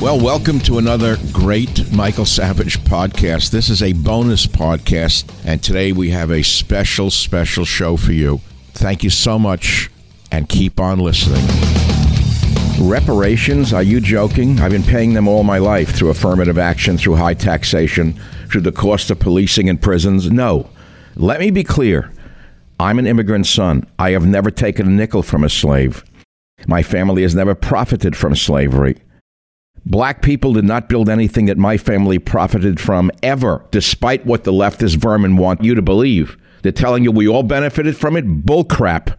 Well, welcome to another great Michael Savage podcast. This is a bonus podcast, and today we have a special, special show for you. Thank you so much, and keep on listening. Reparations? Are you joking? I've been paying them all my life through affirmative action, through high taxation, through the cost of policing and prisons. No. Let me be clear. I'm an immigrant son. I have never taken a nickel from a slave. My family has never profited from slavery. Black people did not build anything that my family profited from ever, despite what the leftist vermin want you to believe. They're telling you we all benefited from it. Bullcrap.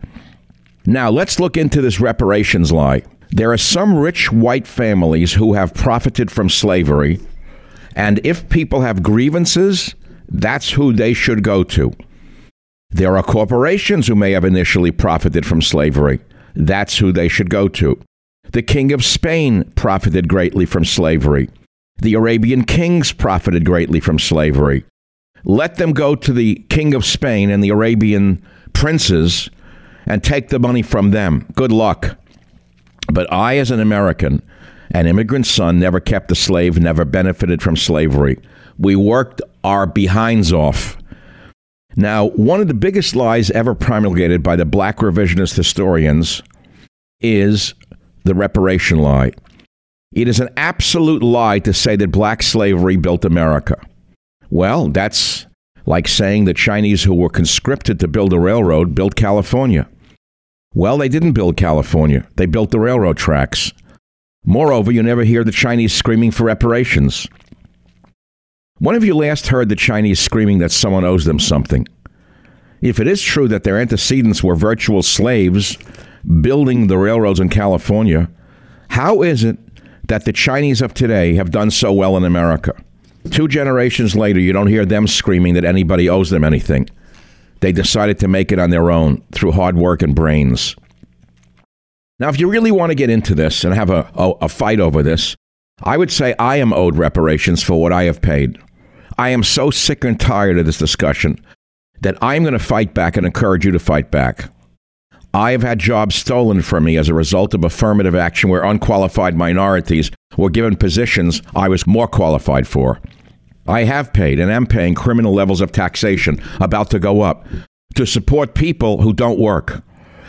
Now, let's look into this reparations lie. There are some rich white families who have profited from slavery, and if people have grievances, that's who they should go to. There are corporations who may have initially profited from slavery. That's who they should go to. The King of Spain profited greatly from slavery. The Arabian kings profited greatly from slavery. Let them go to the King of Spain and the Arabian princes and take the money from them. Good luck. But I, as an American, an immigrant son, never kept a slave, never benefited from slavery. We worked our behinds off now, one of the biggest lies ever promulgated by the black revisionist historians is the reparation lie. It is an absolute lie to say that black slavery built America. Well, that's like saying the Chinese who were conscripted to build a railroad built California. Well, they didn't build California, they built the railroad tracks. Moreover, you never hear the Chinese screaming for reparations. When have you last heard the Chinese screaming that someone owes them something? If it is true that their antecedents were virtual slaves building the railroads in California, how is it that the Chinese of today have done so well in America? Two generations later, you don't hear them screaming that anybody owes them anything. They decided to make it on their own through hard work and brains. Now, if you really want to get into this and have a, a, a fight over this, I would say I am owed reparations for what I have paid. I am so sick and tired of this discussion that I'm going to fight back and encourage you to fight back. I have had jobs stolen from me as a result of affirmative action where unqualified minorities were given positions I was more qualified for. I have paid and am paying criminal levels of taxation about to go up to support people who don't work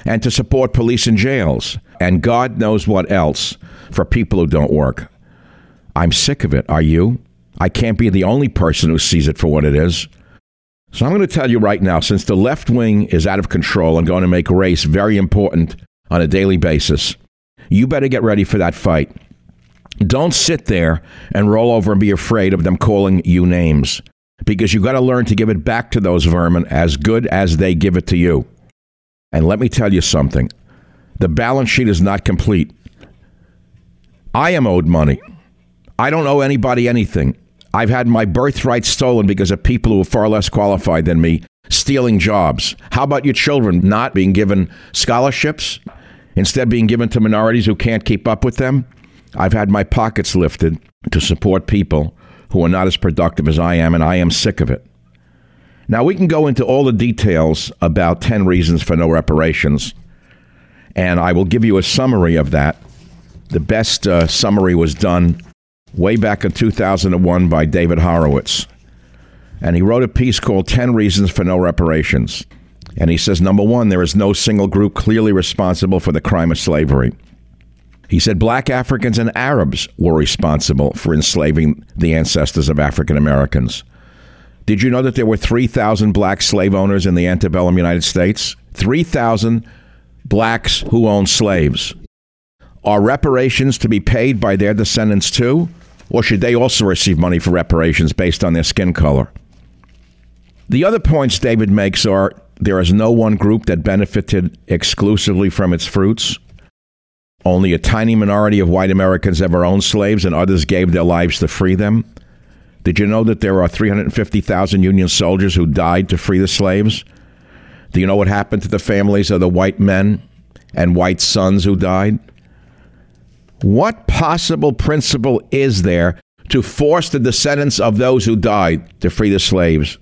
and to support police and jails and God knows what else for people who don't work. I'm sick of it. Are you? I can't be the only person who sees it for what it is. So I'm going to tell you right now since the left wing is out of control and going to make race very important on a daily basis, you better get ready for that fight. Don't sit there and roll over and be afraid of them calling you names because you've got to learn to give it back to those vermin as good as they give it to you. And let me tell you something the balance sheet is not complete. I am owed money. I don't owe anybody anything. I've had my birthright stolen because of people who are far less qualified than me stealing jobs. How about your children not being given scholarships, instead being given to minorities who can't keep up with them? I've had my pockets lifted to support people who are not as productive as I am, and I am sick of it. Now, we can go into all the details about 10 reasons for no reparations, and I will give you a summary of that. The best uh, summary was done way back in 2001 by David Horowitz. And he wrote a piece called 10 Reasons for No Reparations. And he says, number one, there is no single group clearly responsible for the crime of slavery. He said black Africans and Arabs were responsible for enslaving the ancestors of African Americans. Did you know that there were 3,000 black slave owners in the antebellum United States? 3,000 blacks who owned slaves. Are reparations to be paid by their descendants too? Or should they also receive money for reparations based on their skin color? The other points David makes are there is no one group that benefited exclusively from its fruits. Only a tiny minority of white Americans ever owned slaves, and others gave their lives to free them. Did you know that there are 350,000 Union soldiers who died to free the slaves? Do you know what happened to the families of the white men and white sons who died? What possible principle is there to force the descendants of those who died to free the slaves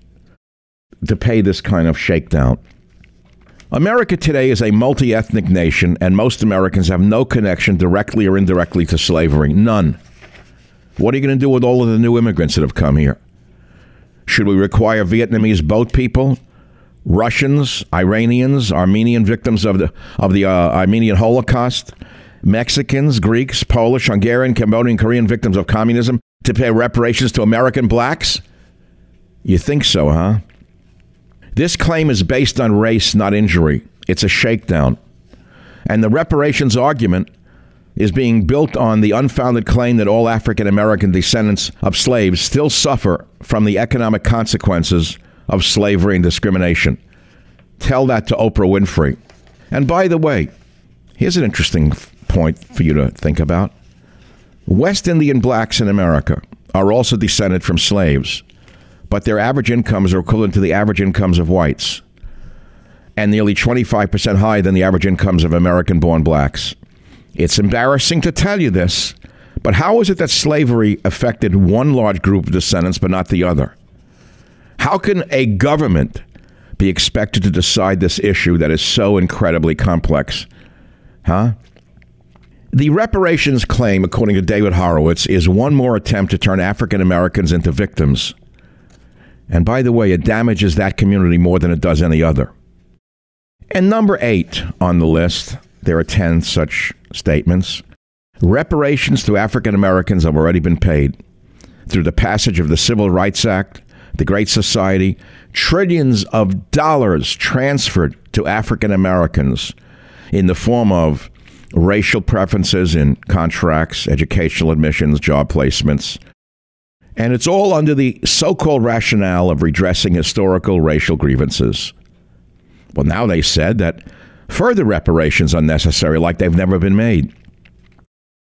to pay this kind of shakedown? America today is a multi ethnic nation, and most Americans have no connection directly or indirectly to slavery. None. What are you going to do with all of the new immigrants that have come here? Should we require Vietnamese boat people, Russians, Iranians, Armenian victims of the of the uh, Armenian Holocaust, Mexicans, Greeks, Polish, Hungarian, Cambodian, Korean victims of communism to pay reparations to American blacks? You think so, huh? This claim is based on race, not injury. It's a shakedown. And the reparations argument is being built on the unfounded claim that all African American descendants of slaves still suffer from the economic consequences of slavery and discrimination. Tell that to Oprah Winfrey. And by the way, here's an interesting point for you to think about. West Indian blacks in America are also descended from slaves but their average incomes are equivalent to the average incomes of whites and nearly 25% higher than the average incomes of American born blacks. It's embarrassing to tell you this, but how is it that slavery affected one large group of descendants but not the other? How can a government be expected to decide this issue that is so incredibly complex? Huh? The reparations claim, according to David Horowitz, is one more attempt to turn African Americans into victims and by the way, it damages that community more than it does any other. And number eight on the list, there are 10 such statements. Reparations to African Americans have already been paid through the passage of the Civil Rights Act, the Great Society, trillions of dollars transferred to African Americans in the form of racial preferences in contracts, educational admissions, job placements, and it's all under the so called rationale of redressing historical racial grievances. Well, now they said that further reparations are necessary, like they've never been made,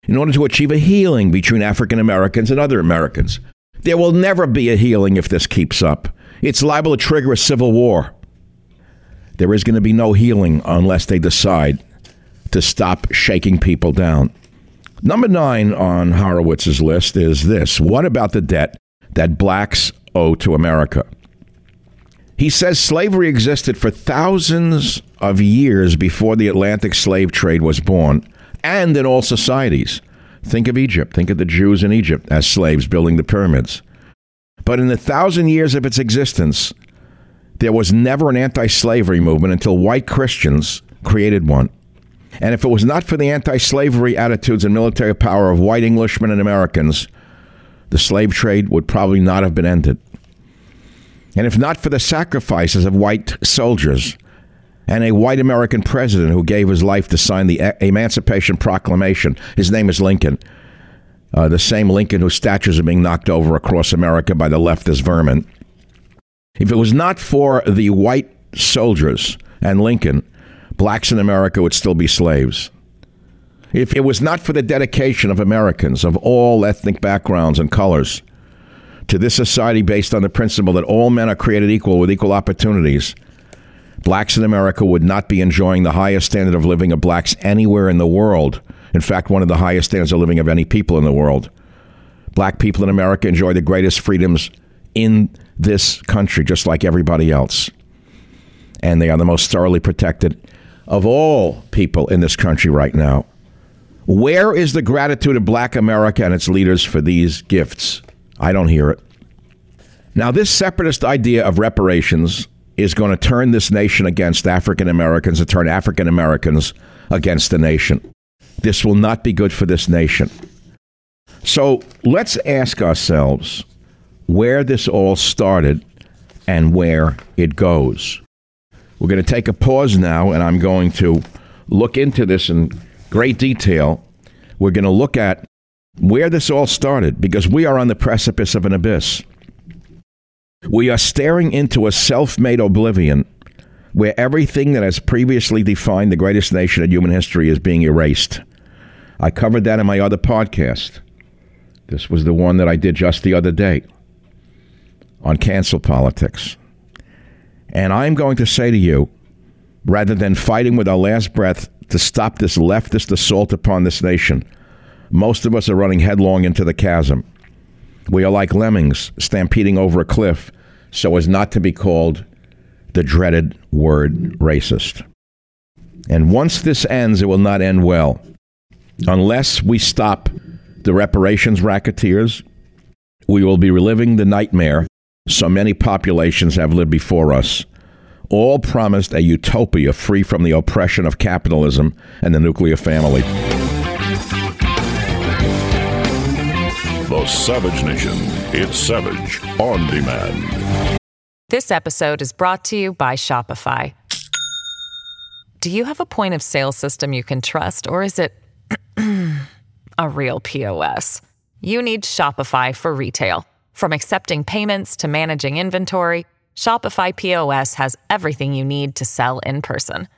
in order to achieve a healing between African Americans and other Americans. There will never be a healing if this keeps up. It's liable to trigger a civil war. There is going to be no healing unless they decide to stop shaking people down. Number nine on Horowitz's list is this What about the debt that blacks owe to America? He says slavery existed for thousands of years before the Atlantic slave trade was born and in all societies. Think of Egypt. Think of the Jews in Egypt as slaves building the pyramids. But in the thousand years of its existence, there was never an anti slavery movement until white Christians created one. And if it was not for the anti slavery attitudes and military power of white Englishmen and Americans, the slave trade would probably not have been ended. And if not for the sacrifices of white soldiers and a white American president who gave his life to sign the Emancipation Proclamation, his name is Lincoln, uh, the same Lincoln whose statues are being knocked over across America by the leftist vermin. If it was not for the white soldiers and Lincoln, blacks in America would still be slaves. If it was not for the dedication of Americans of all ethnic backgrounds and colors to this society based on the principle that all men are created equal with equal opportunities, blacks in America would not be enjoying the highest standard of living of blacks anywhere in the world. In fact, one of the highest standards of living of any people in the world. Black people in America enjoy the greatest freedoms in this country, just like everybody else. And they are the most thoroughly protected of all people in this country right now. Where is the gratitude of black America and its leaders for these gifts? I don't hear it. Now, this separatist idea of reparations is going to turn this nation against African Americans and turn African Americans against the nation. This will not be good for this nation. So let's ask ourselves where this all started and where it goes. We're going to take a pause now, and I'm going to look into this in great detail. We're going to look at where this all started because we are on the precipice of an abyss. We are staring into a self made oblivion where everything that has previously defined the greatest nation in human history is being erased. I covered that in my other podcast. This was the one that I did just the other day. on cancel politics. And I'm going to say to you, rather than fighting with our last breath to stop this leftist assault upon this nation, most of us are running headlong into the chasm. We are like lemmings stampeding over a cliff so as not to be called the dreaded word racist. And once this ends, it will not end well. Unless we stop the reparations racketeers, we will be reliving the nightmare so many populations have lived before us. All promised a utopia free from the oppression of capitalism and the nuclear family. The Savage Nation. It's Savage on demand. This episode is brought to you by Shopify. Do you have a point of sale system you can trust, or is it a real POS? You need Shopify for retail. From accepting payments to managing inventory, Shopify POS has everything you need to sell in person.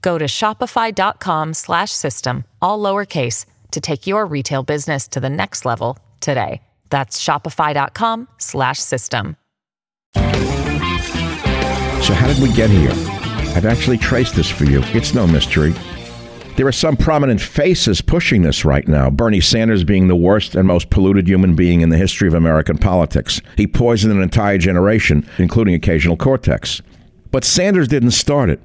Go to shopify.com/system all lowercase to take your retail business to the next level today. That's shopify.com/system. So, how did we get here? I've actually traced this for you. It's no mystery. There are some prominent faces pushing this right now. Bernie Sanders being the worst and most polluted human being in the history of American politics. He poisoned an entire generation, including occasional cortex. But Sanders didn't start it.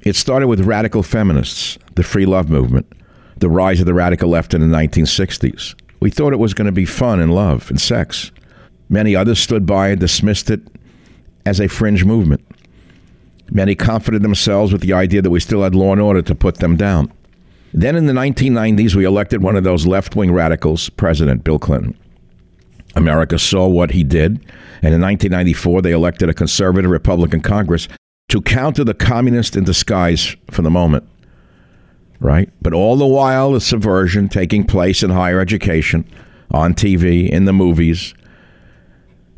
It started with radical feminists, the free love movement, the rise of the radical left in the 1960s. We thought it was going to be fun and love and sex. Many others stood by and dismissed it as a fringe movement. Many comforted themselves with the idea that we still had law and order to put them down. Then in the 1990s, we elected one of those left wing radicals, President Bill Clinton. America saw what he did, and in 1994, they elected a conservative Republican Congress to counter the communist in disguise for the moment. Right? But all the while, the subversion taking place in higher education, on TV, in the movies,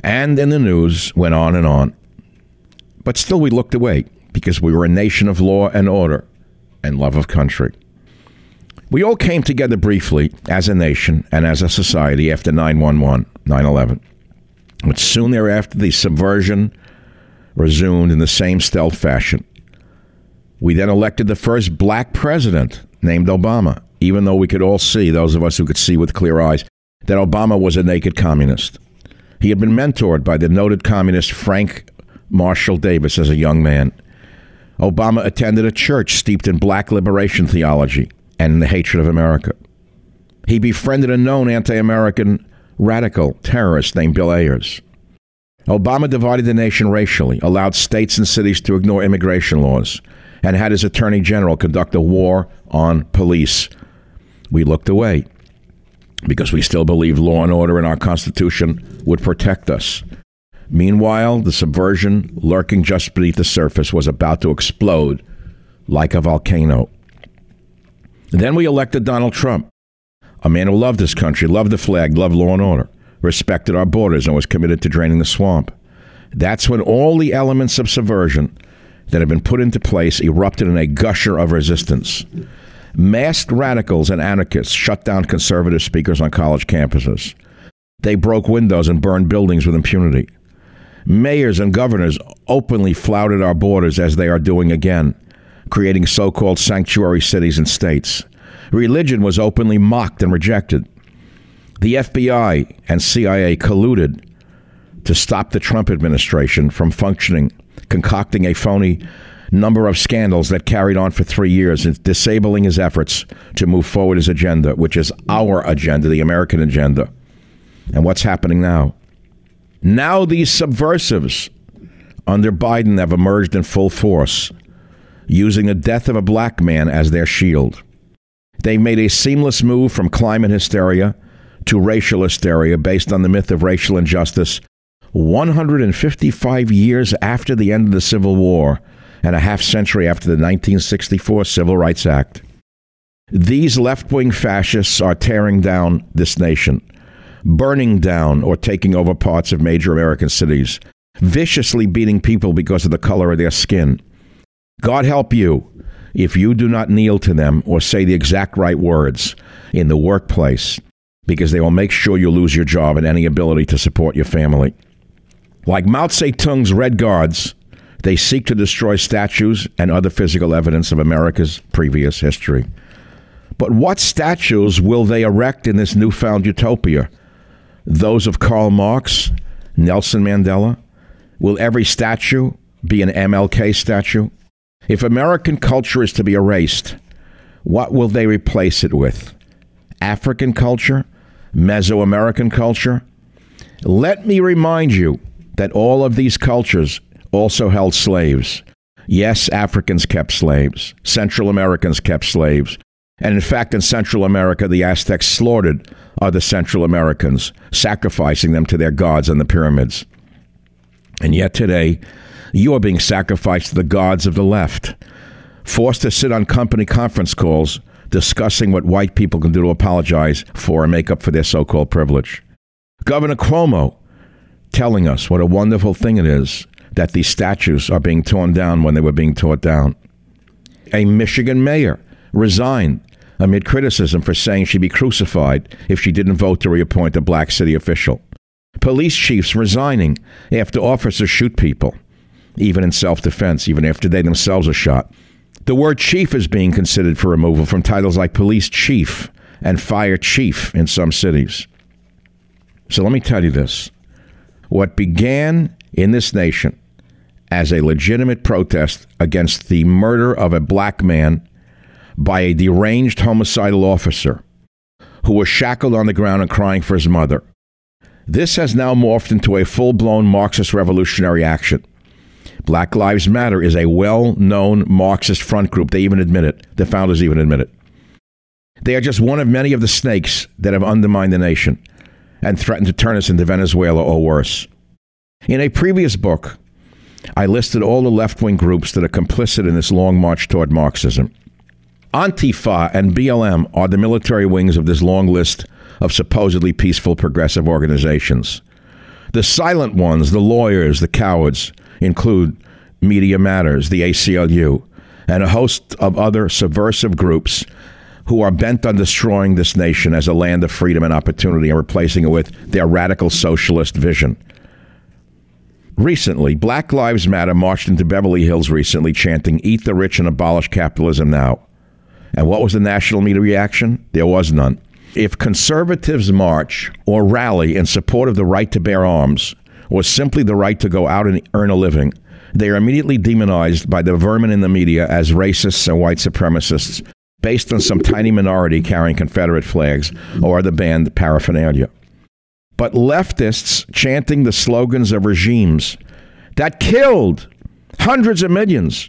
and in the news went on and on. But still, we looked away because we were a nation of law and order and love of country. We all came together briefly as a nation and as a society after 911, 9 11. But soon thereafter, the subversion resumed in the same stealth fashion. We then elected the first black president named Obama, even though we could all see, those of us who could see with clear eyes, that Obama was a naked communist. He had been mentored by the noted communist Frank Marshall Davis as a young man. Obama attended a church steeped in black liberation theology and the hatred of America. He befriended a known anti American radical terrorist named Bill Ayers. Obama divided the nation racially, allowed states and cities to ignore immigration laws, and had his attorney general conduct a war on police. We looked away because we still believed law and order in our Constitution would protect us. Meanwhile, the subversion lurking just beneath the surface was about to explode like a volcano. Then we elected Donald Trump, a man who loved this country, loved the flag, loved law and order, respected our borders, and was committed to draining the swamp. That's when all the elements of subversion that had been put into place erupted in a gusher of resistance. Masked radicals and anarchists shut down conservative speakers on college campuses. They broke windows and burned buildings with impunity. Mayors and governors openly flouted our borders as they are doing again, creating so called sanctuary cities and states. Religion was openly mocked and rejected. The FBI and CIA colluded to stop the Trump administration from functioning, concocting a phony number of scandals that carried on for three years, and disabling his efforts to move forward his agenda, which is our agenda, the American agenda. And what's happening now? Now these subversives under Biden have emerged in full force, using the death of a black man as their shield. They've made a seamless move from climate hysteria to racial hysteria based on the myth of racial injustice 155 years after the end of the Civil War and a half century after the 1964 Civil Rights Act. These left wing fascists are tearing down this nation burning down or taking over parts of major American cities, viciously beating people because of the color of their skin. God help you if you do not kneel to them or say the exact right words in the workplace, because they will make sure you lose your job and any ability to support your family. Like Mao Zedong's Red Guards, they seek to destroy statues and other physical evidence of America's previous history. But what statues will they erect in this newfound utopia? Those of Karl Marx, Nelson Mandela? Will every statue be an MLK statue? If American culture is to be erased, what will they replace it with? African culture? Mesoamerican culture? Let me remind you that all of these cultures also held slaves. Yes, Africans kept slaves. Central Americans kept slaves. And in fact, in Central America, the Aztecs slaughtered other Central Americans, sacrificing them to their gods on the pyramids. And yet today, you are being sacrificed to the gods of the left, forced to sit on company conference calls discussing what white people can do to apologize for and make up for their so called privilege. Governor Cuomo telling us what a wonderful thing it is that these statues are being torn down when they were being torn down. A Michigan mayor resigned amid criticism for saying she'd be crucified if she didn't vote to reappoint a black city official. Police chiefs resigning after officers shoot people, even in self defense, even after they themselves are shot. The word chief is being considered for removal from titles like police chief and fire chief in some cities. So let me tell you this what began in this nation as a legitimate protest against the murder of a black man by a deranged homicidal officer who was shackled on the ground and crying for his mother. This has now morphed into a full blown Marxist revolutionary action. Black Lives Matter is a well known Marxist front group. They even admit it. The founders even admit it. They are just one of many of the snakes that have undermined the nation and threatened to turn us into Venezuela or worse. In a previous book, I listed all the left wing groups that are complicit in this long march toward Marxism. Antifa and BLM are the military wings of this long list of supposedly peaceful progressive organizations. The silent ones, the lawyers, the cowards, include Media Matters, the ACLU, and a host of other subversive groups who are bent on destroying this nation as a land of freedom and opportunity and replacing it with their radical socialist vision. Recently, Black Lives Matter marched into Beverly Hills recently chanting, Eat the rich and abolish capitalism now. And what was the national media reaction? There was none. If conservatives march or rally in support of the right to bear arms, or simply the right to go out and earn a living, they are immediately demonized by the vermin in the media as racists and white supremacists based on some tiny minority carrying Confederate flags or the banned paraphernalia. But leftists chanting the slogans of regimes that killed hundreds of millions,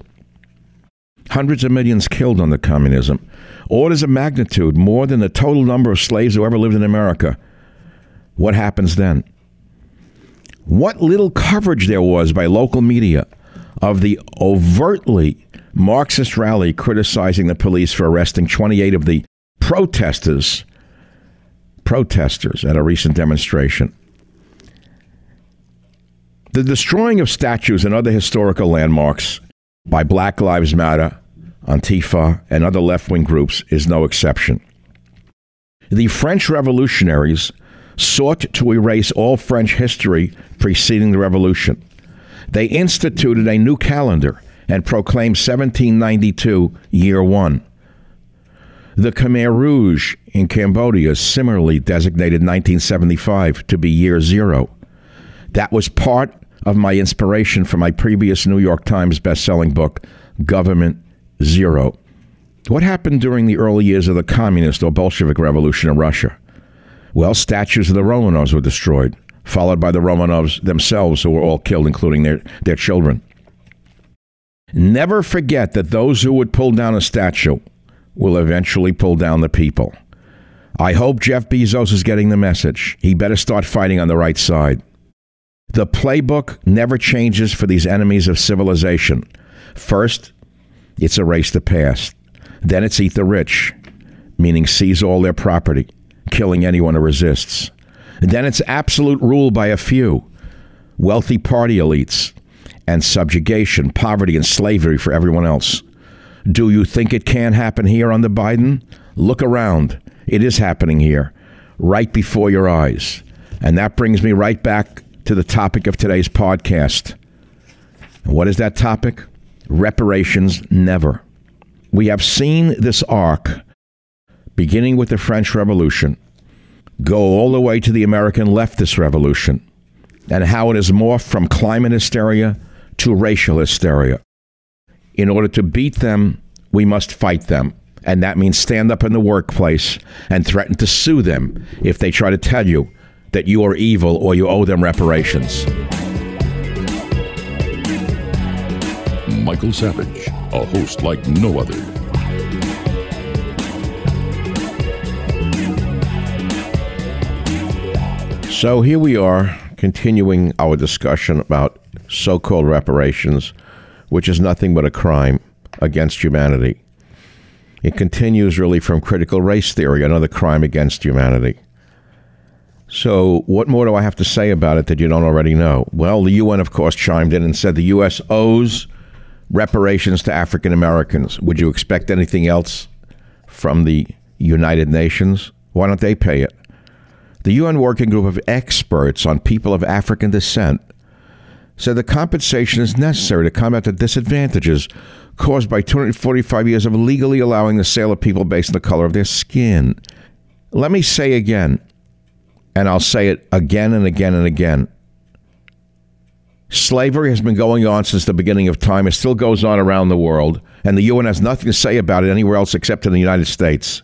hundreds of millions killed under communism, orders of magnitude more than the total number of slaves who ever lived in America. What happens then? What little coverage there was by local media of the overtly Marxist rally criticizing the police for arresting 28 of the protesters protesters at a recent demonstration. The destroying of statues and other historical landmarks by Black Lives Matter, Antifa, and other left wing groups is no exception. The French revolutionaries sought to erase all French history preceding the revolution. They instituted a new calendar and proclaimed 1792 year one. The Khmer Rouge in Cambodia similarly designated 1975 to be year zero. That was part of my inspiration for my previous New York Times best-selling book, Government Zero. What happened during the early years of the communist or Bolshevik revolution in Russia? Well, statues of the Romanovs were destroyed, followed by the Romanovs themselves, who were all killed, including their, their children. Never forget that those who would pull down a statue will eventually pull down the people. I hope Jeff Bezos is getting the message. He better start fighting on the right side. The playbook never changes for these enemies of civilization. First, it's erase the past. Then it's eat the rich, meaning seize all their property, killing anyone who resists. Then it's absolute rule by a few, wealthy party elites, and subjugation, poverty, and slavery for everyone else. Do you think it can happen here under Biden? Look around. It is happening here, right before your eyes. And that brings me right back to the topic of today's podcast. What is that topic? Reparations never. We have seen this arc, beginning with the French Revolution, go all the way to the American leftist revolution, and how it has morphed from climate hysteria to racial hysteria. In order to beat them, we must fight them. And that means stand up in the workplace and threaten to sue them if they try to tell you that you are evil or you owe them reparations. Michael Savage, a host like no other. So here we are, continuing our discussion about so called reparations, which is nothing but a crime against humanity. It continues really from critical race theory, another crime against humanity. So, what more do I have to say about it that you don't already know? Well, the UN, of course, chimed in and said the U.S. owes reparations to African Americans. Would you expect anything else from the United Nations? Why don't they pay it? The UN Working Group of Experts on People of African Descent said the compensation is necessary to combat the disadvantages caused by 245 years of legally allowing the sale of people based on the color of their skin. Let me say again, and I'll say it again and again and again. Slavery has been going on since the beginning of time. It still goes on around the world, and the UN has nothing to say about it anywhere else except in the United States.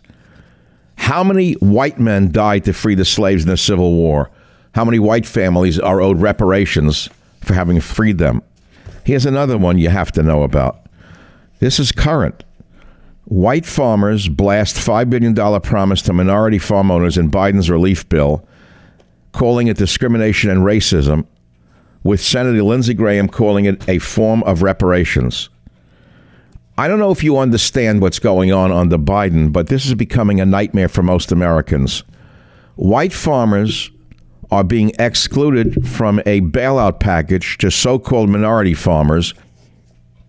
How many white men died to free the slaves in the Civil War? How many white families are owed reparations for having freed them? Here's another one you have to know about. This is current. White farmers blast $5 billion promise to minority farm owners in Biden's relief bill, calling it discrimination and racism, with Senator Lindsey Graham calling it a form of reparations. I don't know if you understand what's going on under Biden, but this is becoming a nightmare for most Americans. White farmers are being excluded from a bailout package to so called minority farmers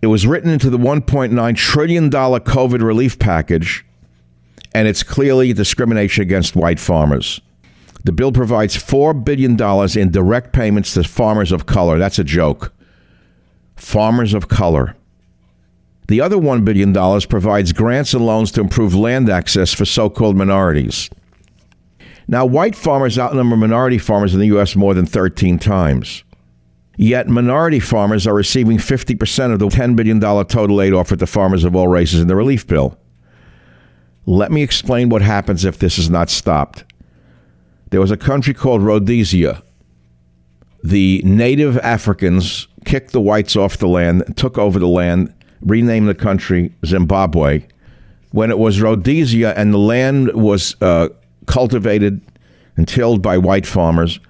it was written into the $1.9 trillion COVID relief package, and it's clearly discrimination against white farmers. The bill provides $4 billion in direct payments to farmers of color. That's a joke. Farmers of color. The other $1 billion provides grants and loans to improve land access for so called minorities. Now, white farmers outnumber minority farmers in the U.S. more than 13 times. Yet minority farmers are receiving 50% of the $10 billion total aid offered to farmers of all races in the relief bill. Let me explain what happens if this is not stopped. There was a country called Rhodesia. The native Africans kicked the whites off the land, took over the land, renamed the country Zimbabwe. When it was Rhodesia and the land was uh, cultivated and tilled by white farmers,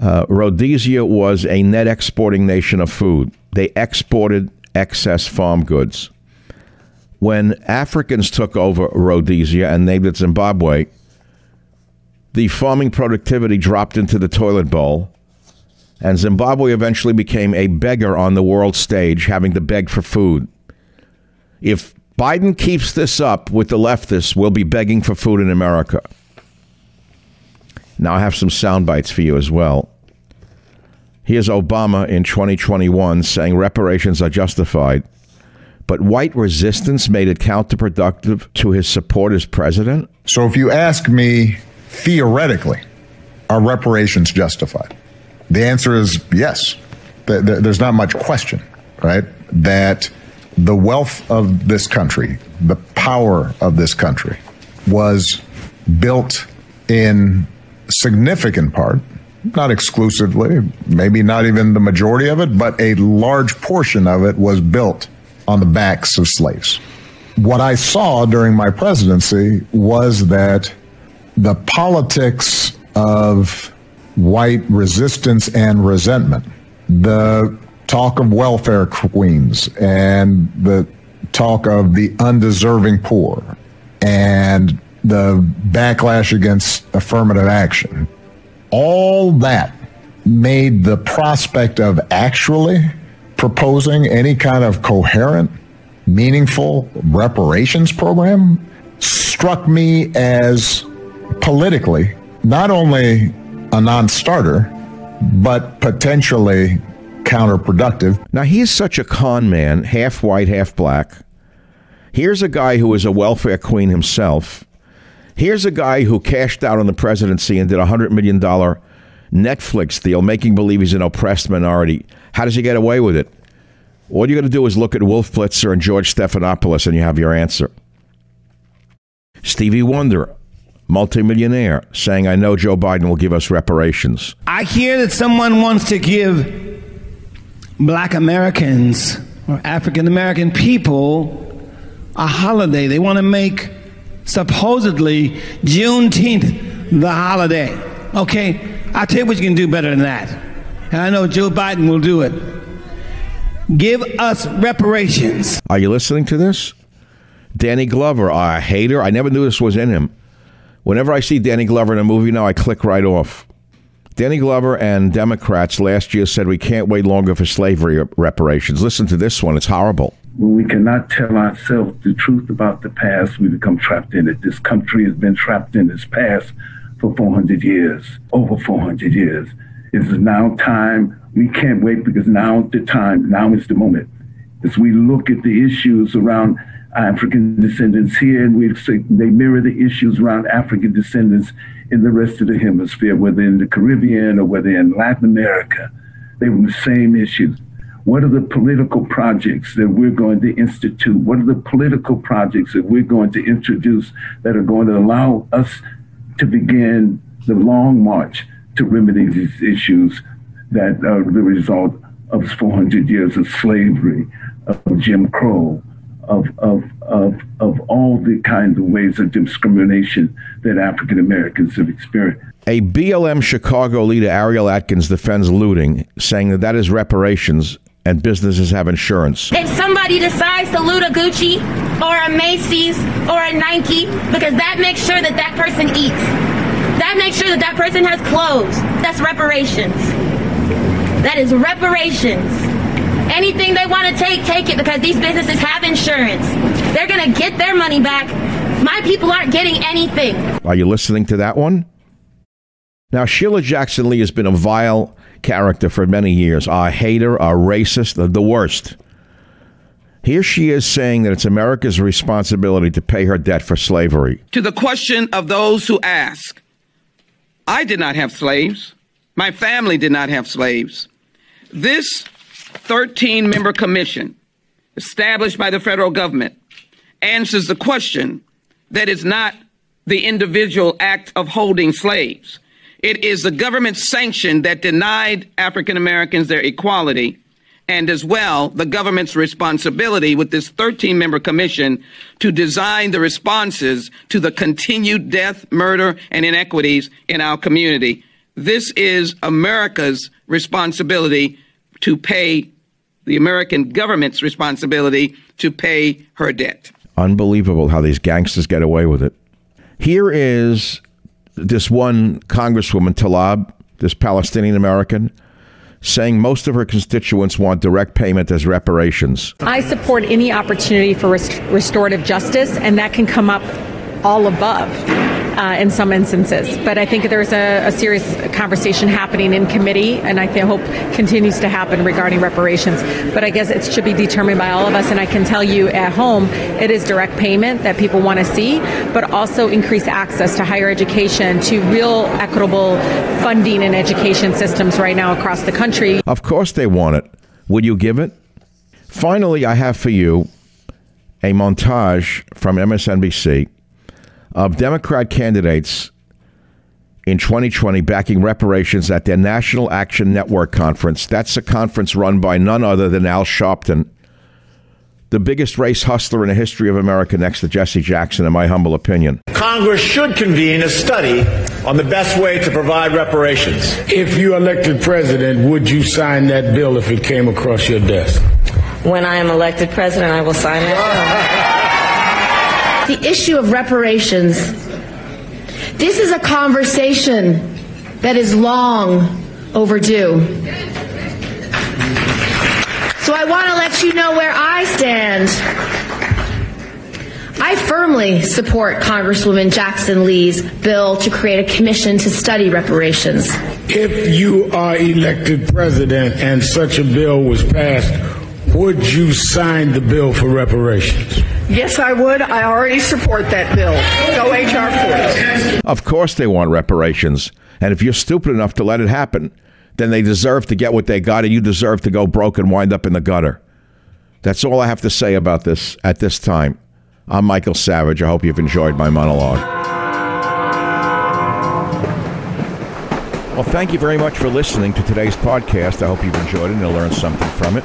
uh, Rhodesia was a net exporting nation of food. They exported excess farm goods. When Africans took over Rhodesia and named it Zimbabwe, the farming productivity dropped into the toilet bowl, and Zimbabwe eventually became a beggar on the world stage, having to beg for food. If Biden keeps this up with the leftists, we'll be begging for food in America. Now, I have some sound bites for you as well. Here's Obama in 2021 saying reparations are justified, but white resistance made it counterproductive to his support as president? So, if you ask me theoretically, are reparations justified? The answer is yes. There's not much question, right? That the wealth of this country, the power of this country, was built in significant part, not exclusively, maybe not even the majority of it, but a large portion of it was built on the backs of slaves. What I saw during my presidency was that the politics of white resistance and resentment, the talk of welfare queens and the talk of the undeserving poor and the backlash against affirmative action. All that made the prospect of actually proposing any kind of coherent, meaningful reparations program struck me as politically not only a non starter, but potentially counterproductive. Now, he's such a con man, half white, half black. Here's a guy who is a welfare queen himself. Here's a guy who cashed out on the presidency and did a $100 million Netflix deal, making believe he's an oppressed minority. How does he get away with it? All you got to do is look at Wolf Blitzer and George Stephanopoulos, and you have your answer. Stevie Wonder, multimillionaire, saying, I know Joe Biden will give us reparations. I hear that someone wants to give black Americans or African American people a holiday. They want to make supposedly Juneteenth the holiday. Okay, I'll tell you what you can do better than that. And I know Joe Biden will do it. Give us reparations. Are you listening to this? Danny Glover, a hater. I never knew this was in him. Whenever I see Danny Glover in a movie now, I click right off. Danny Glover and Democrats last year said we can't wait longer for slavery reparations. Listen to this one, it's horrible. When we cannot tell ourselves the truth about the past, we become trapped in it. This country has been trapped in its past for 400 years, over 400 years. It is now time. We can't wait because now is the time, now is the moment. As we look at the issues around Uh, African descendants here, and we they mirror the issues around African descendants in the rest of the hemisphere, whether in the Caribbean or whether in Latin America. They were the same issues. What are the political projects that we're going to institute? What are the political projects that we're going to introduce that are going to allow us to begin the long march to remedy these issues that are the result of 400 years of slavery, of Jim Crow, of, of, of, of all the kinds of ways of discrimination that African Americans have experienced. A BLM Chicago leader, Ariel Atkins, defends looting, saying that that is reparations and businesses have insurance. If somebody decides to loot a Gucci or a Macy's or a Nike, because that makes sure that that person eats, that makes sure that that person has clothes, that's reparations. That is reparations. Anything they want to take, take it because these businesses have insurance. They're going to get their money back. My people aren't getting anything. Are you listening to that one? Now, Sheila Jackson Lee has been a vile character for many years, a hater, a racist, the, the worst. Here she is saying that it's America's responsibility to pay her debt for slavery. To the question of those who ask, I did not have slaves. My family did not have slaves. This 13 member commission established by the federal government answers the question that is not the individual act of holding slaves. It is the government sanction that denied African Americans their equality, and as well, the government's responsibility with this 13 member commission to design the responses to the continued death, murder, and inequities in our community. This is America's responsibility to pay the American government's responsibility to pay her debt. Unbelievable how these gangsters get away with it. Here is this one Congresswoman, Tlaib, this Palestinian American, saying most of her constituents want direct payment as reparations. I support any opportunity for rest- restorative justice, and that can come up all above uh, in some instances. But I think there's a, a, serious conversation happening in committee, and I hope continues to happen regarding reparations. But I guess it should be determined by all of us. And I can tell you at home, it is direct payment that people want to see, but also increase access to higher education, to real equitable funding and education systems right now across the country. Of course, they want it. Would you give it? Finally, I have for you a montage from MSNBC of Democrat candidates in 2020 backing reparations at their National Action Network conference. That's a conference run by none other than Al Sharpton, the biggest race hustler in the history of America next to Jesse Jackson, in my humble opinion. Congress should convene a study on the best way to provide reparations. If you elected president, would you sign that bill if it came across your desk? When I am elected president, I will sign it the issue of reparations. This is a conversation that is long overdue. So I want to let you know where I stand. I firmly support Congresswoman Jackson Lee's bill to create a commission to study reparations. If you are elected president and such a bill was passed, would you sign the bill for reparations? Yes, I would. I already support that bill. Go HR 40. Of course, they want reparations. And if you're stupid enough to let it happen, then they deserve to get what they got, and you deserve to go broke and wind up in the gutter. That's all I have to say about this at this time. I'm Michael Savage. I hope you've enjoyed my monologue. Well, thank you very much for listening to today's podcast. I hope you've enjoyed it and you learned something from it.